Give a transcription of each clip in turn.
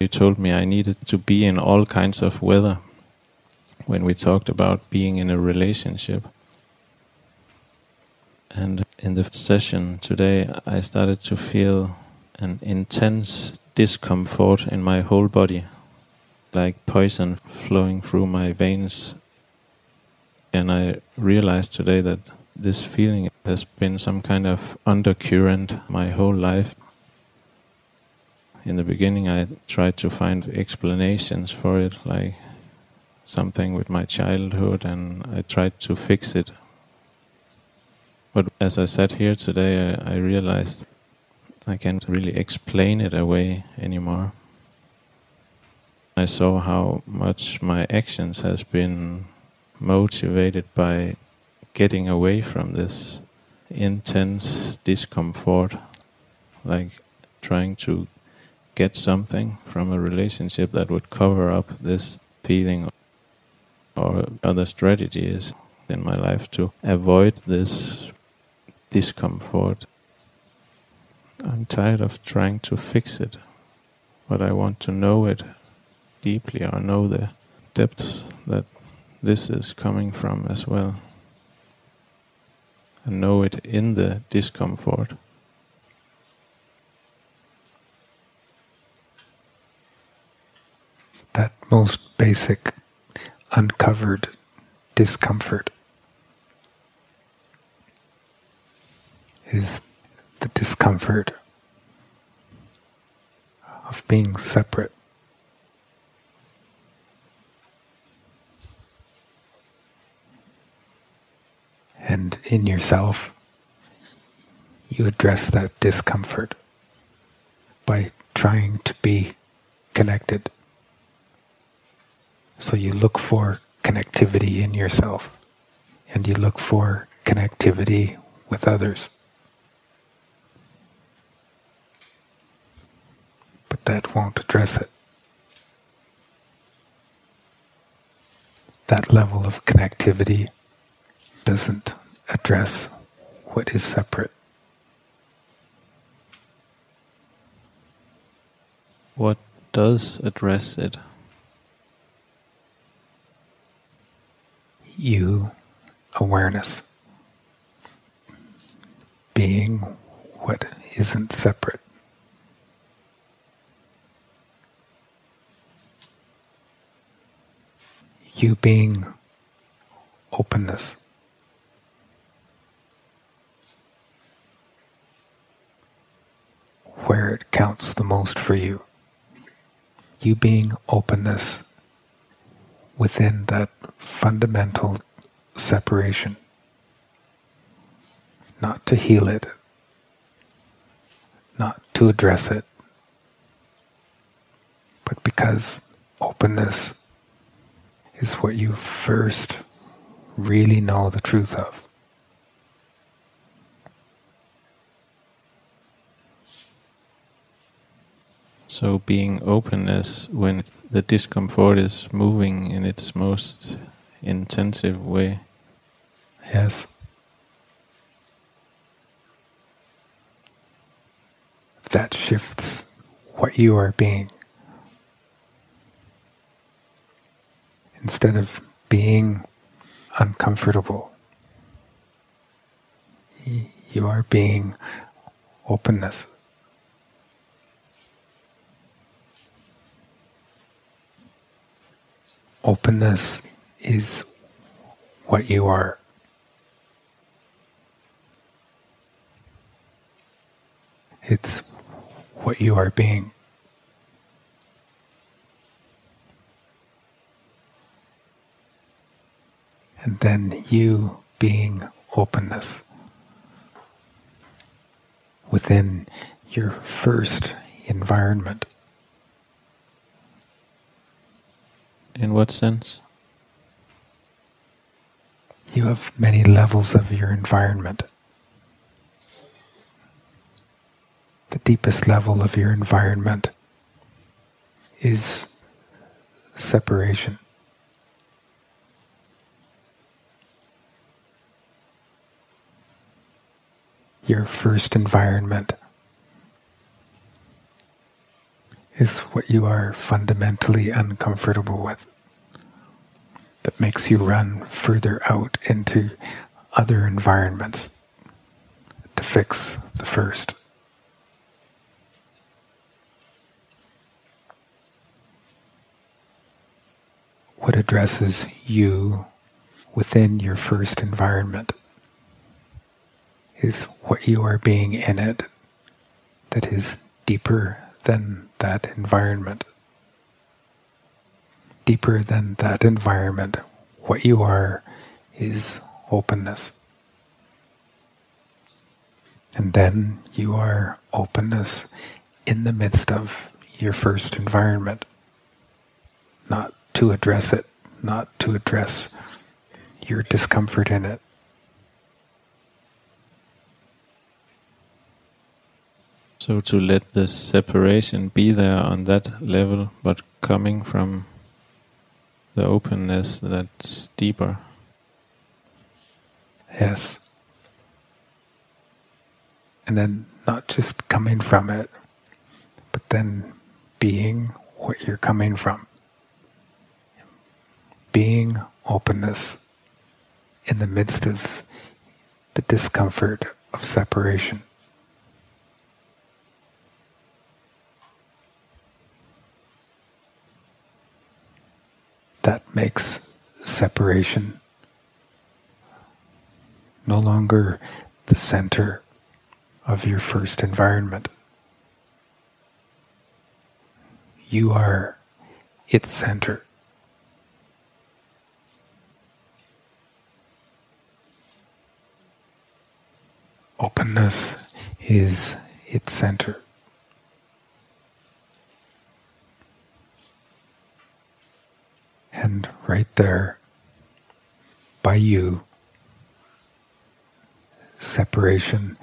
You told me I needed to be in all kinds of weather when we talked about being in a relationship. And in the session today, I started to feel an intense discomfort in my whole body, like poison flowing through my veins. And I realized today that this feeling has been some kind of undercurrent my whole life. In the beginning, I tried to find explanations for it, like something with my childhood, and I tried to fix it. But as I sat here today, I, I realized I can't really explain it away anymore. I saw how much my actions has been motivated by getting away from this intense discomfort, like trying to get something from a relationship that would cover up this feeling or other strategies in my life to avoid this discomfort. I'm tired of trying to fix it, but I want to know it deeply or know the depths that this is coming from as well. And know it in the discomfort. That most basic uncovered discomfort is the discomfort of being separate. And in yourself, you address that discomfort by trying to be connected. So you look for connectivity in yourself and you look for connectivity with others. But that won't address it. That level of connectivity doesn't address what is separate. What does address it? You awareness, being what isn't separate. You being openness. Where it counts the most for you. You being openness within that fundamental separation, not to heal it, not to address it, but because openness is what you first really know the truth of. So being openness when the discomfort is moving in its most intensive way. Yes. That shifts what you are being. Instead of being uncomfortable, you are being openness. Openness is what you are. It's what you are being. And then you being openness within your first environment. In what sense? You have many levels of your environment. The deepest level of your environment is separation. Your first environment is what you are fundamentally uncomfortable with that makes you run further out into other environments to fix the first. What addresses you within your first environment is what you are being in it that is deeper than that environment. Deeper than that environment, what you are is openness. And then you are openness in the midst of your first environment, not to address it, not to address your discomfort in it. So to let the separation be there on that level, but coming from the openness that's deeper. Yes. And then not just coming from it, but then being what you're coming from. Being openness in the midst of the discomfort of separation. Separation no longer the center of your first environment. You are its center. Openness is its center. And right there, by you, separation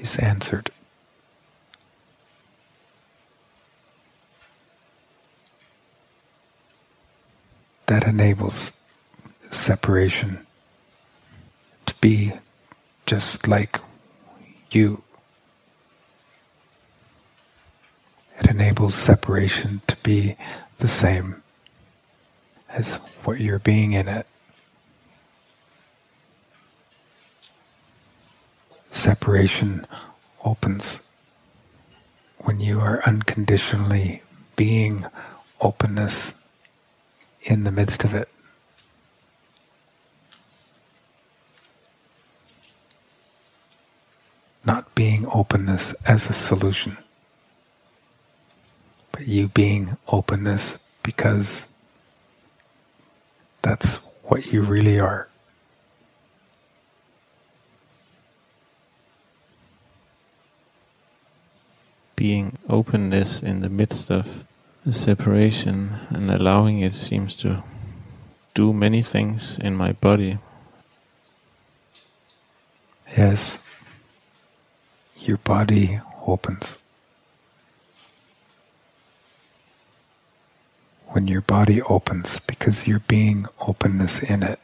is answered. That enables separation to be just like you. It enables separation to be the same as what you're being in it. Separation opens when you are unconditionally being openness in the midst of it. Not being openness as a solution, but you being openness because that's what you really are. Being openness in the midst of separation and allowing it seems to do many things in my body. Yes, your body opens. When your body opens because you're being openness in it.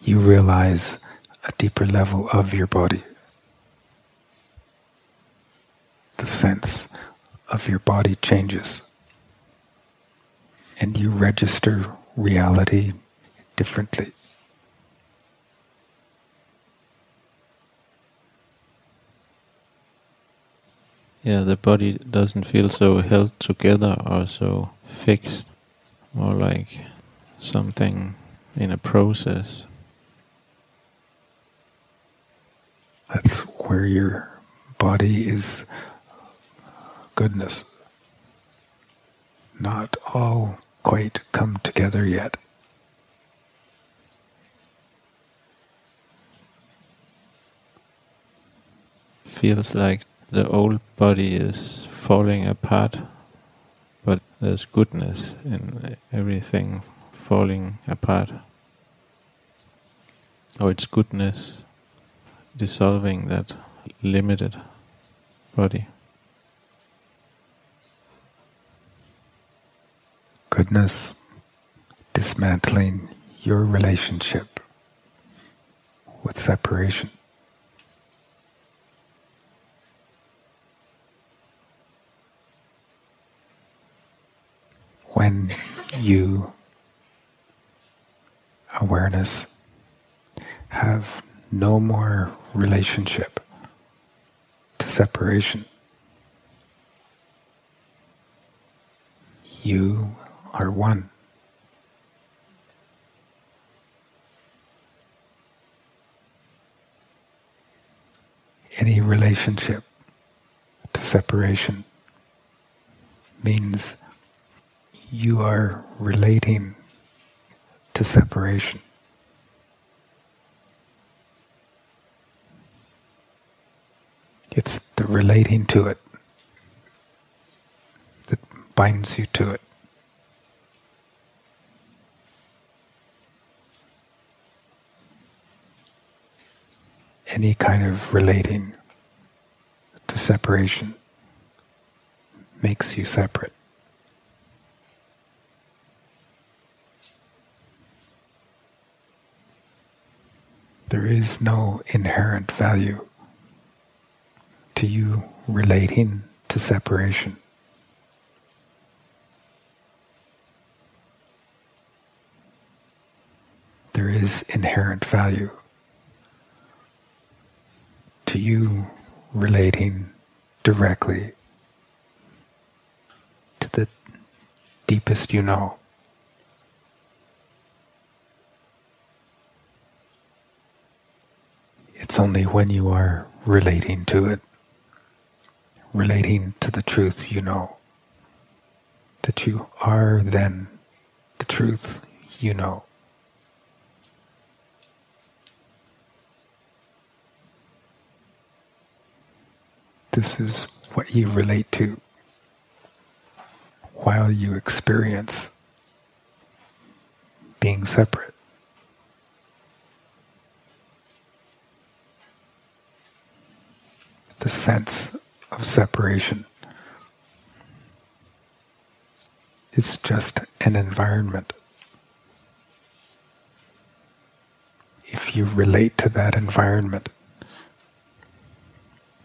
You realize a deeper level of your body. The sense of your body changes. And you register reality differently. Yeah, the body doesn't feel so held together or so fixed, more like something in a process. That's where your body is goodness, not all quite come together yet. Feels like the old body is falling apart, but there's goodness in everything falling apart. Or it's goodness dissolving that limited body. Goodness dismantling your relationship with separation. When you, awareness, have no more relationship to separation. You are one. Any relationship to separation means you are relating to separation. It's the relating to it that binds you to it. Any kind of relating to separation makes you separate. There is no inherent value to you relating to separation. There is inherent value to you relating directly to the deepest you know. It's only when you are relating to it relating to the truth you know. That you are then the truth you know. This is what you relate to while you experience being separate. The sense of separation. It's just an environment. If you relate to that environment,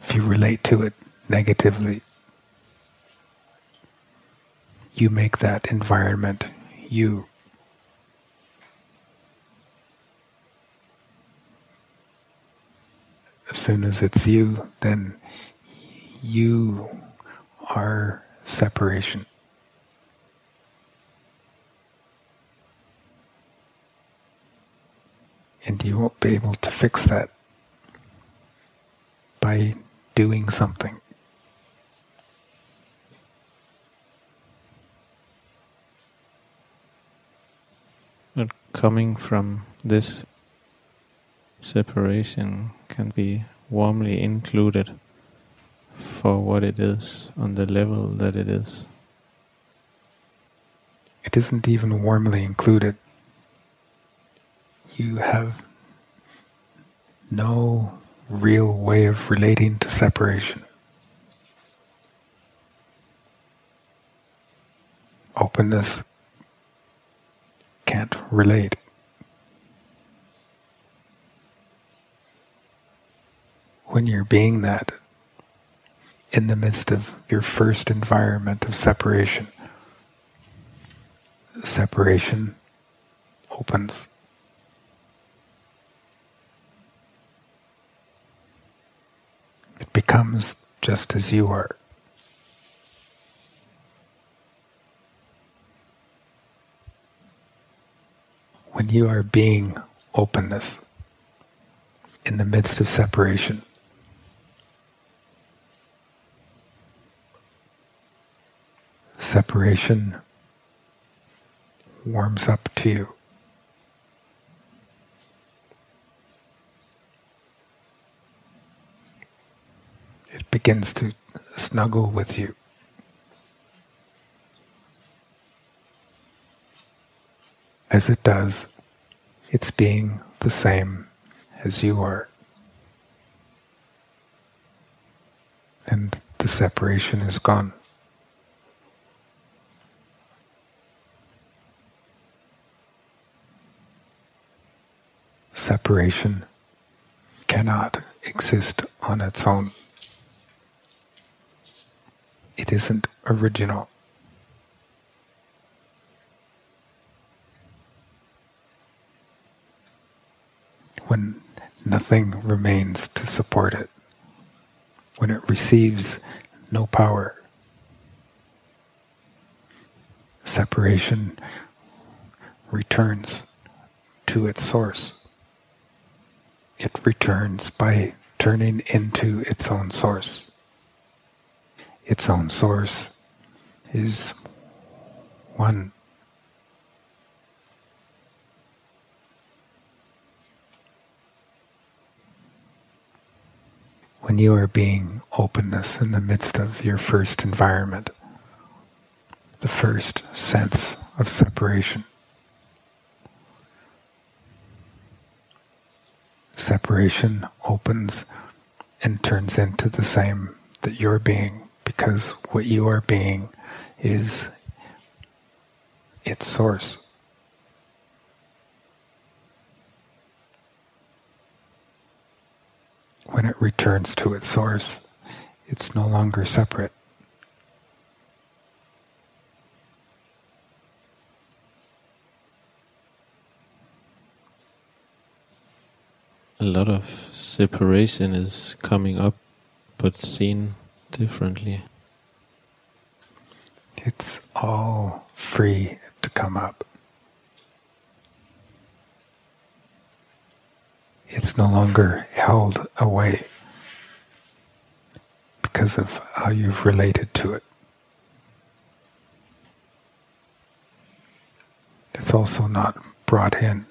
if you relate to it negatively, you make that environment you. As soon as it's you, then you are separation. And you won't be able to fix that by doing something. But coming from this separation can be warmly included for what it is on the level that it is. It isn't even warmly included. You have no real way of relating to separation. Openness can't relate. When you're being that, in the midst of your first environment of separation. Separation opens. It becomes just as you are. When you are being openness in the midst of separation, separation warms up to you. It begins to snuggle with you. As it does, it's being the same as you are. And the separation is gone. separation cannot exist on its own. It isn't original. When nothing remains to support it, when it receives no power, separation returns to its source. It returns by turning into its own source. Its own source is one. When you are being openness in the midst of your first environment, the first sense of separation, separation opens and turns into the same that you're being because what you are being is its source. When it returns to its source, it's no longer separate. A lot of separation is coming up, but seen differently. It's all free to come up. It's no longer held away because of how you've related to it. It's also not brought in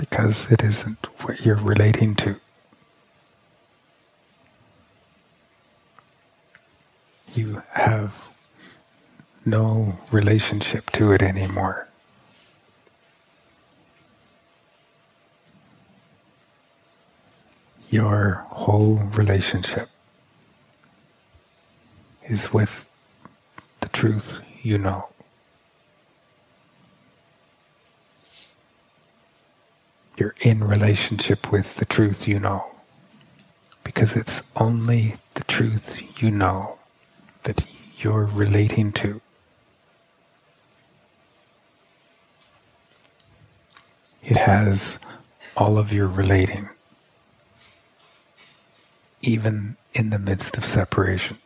because it isn't what you're relating to. You have no relationship to it anymore. Your whole relationship is with the truth you know. You're in relationship with the truth you know because it's only the truth you know that you're relating to. It has all of your relating, even in the midst of separation.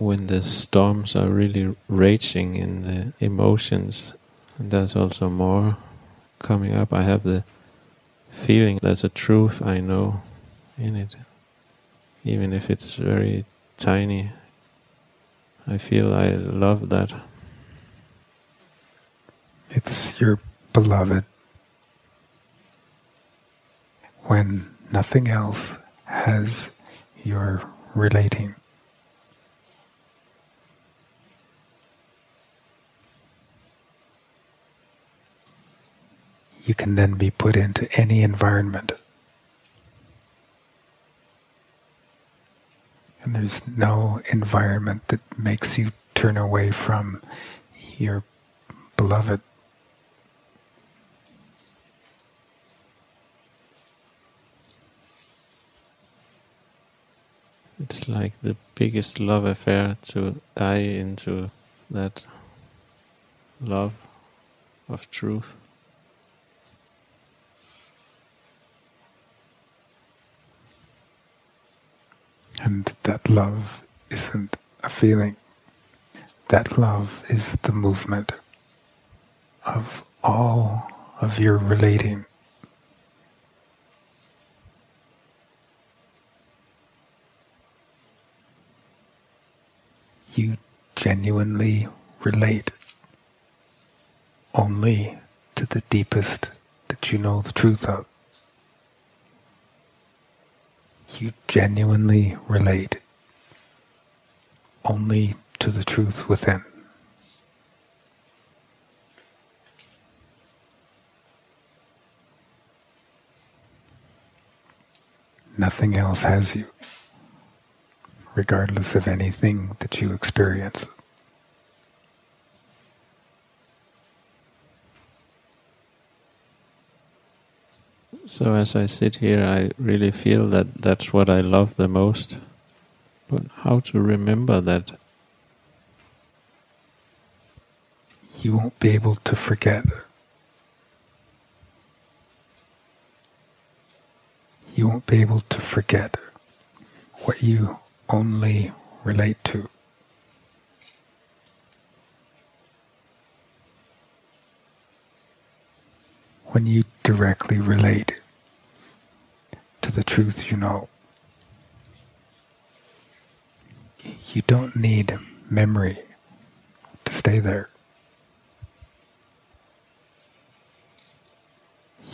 When the storms are really raging in the emotions, and there's also more coming up, I have the feeling there's a truth I know in it, even if it's very tiny I feel I love that. It's your beloved when nothing else has your relating. You can then be put into any environment. And there's no environment that makes you turn away from your beloved. It's like the biggest love affair to die into that love of truth. And that love isn't a feeling. That love is the movement of all of your relating. You genuinely relate only to the deepest that you know the truth of you genuinely relate only to the truth within. Nothing else has you, regardless of anything that you experience. So as I sit here, I really feel that that's what I love the most. But how to remember that? you won't be able to forget. You won't be able to forget what you only relate to. When you directly relate the truth you know, you don't need memory to stay there.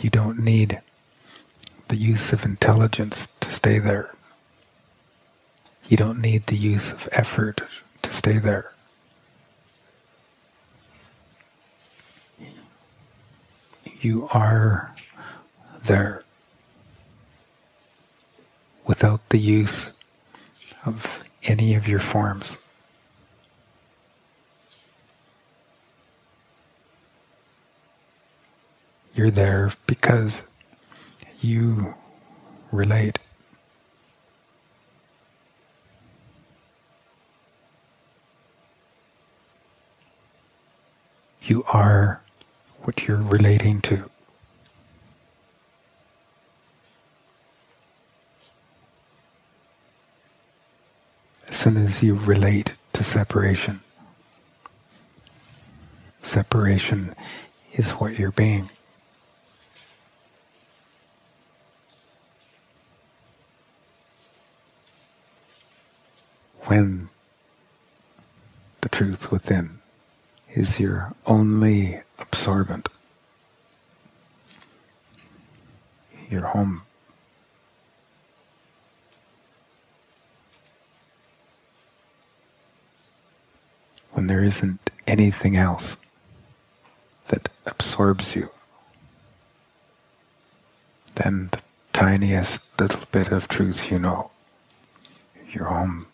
You don't need the use of intelligence to stay there. You don't need the use of effort to stay there. You are there without the use of any of your forms. You're there because you relate. You are what you're relating to. As you relate to separation, separation is what you're being. when the truth within is your only absorbent, your home. When there isn't anything else that absorbs you, then the tiniest little bit of truth you know, your home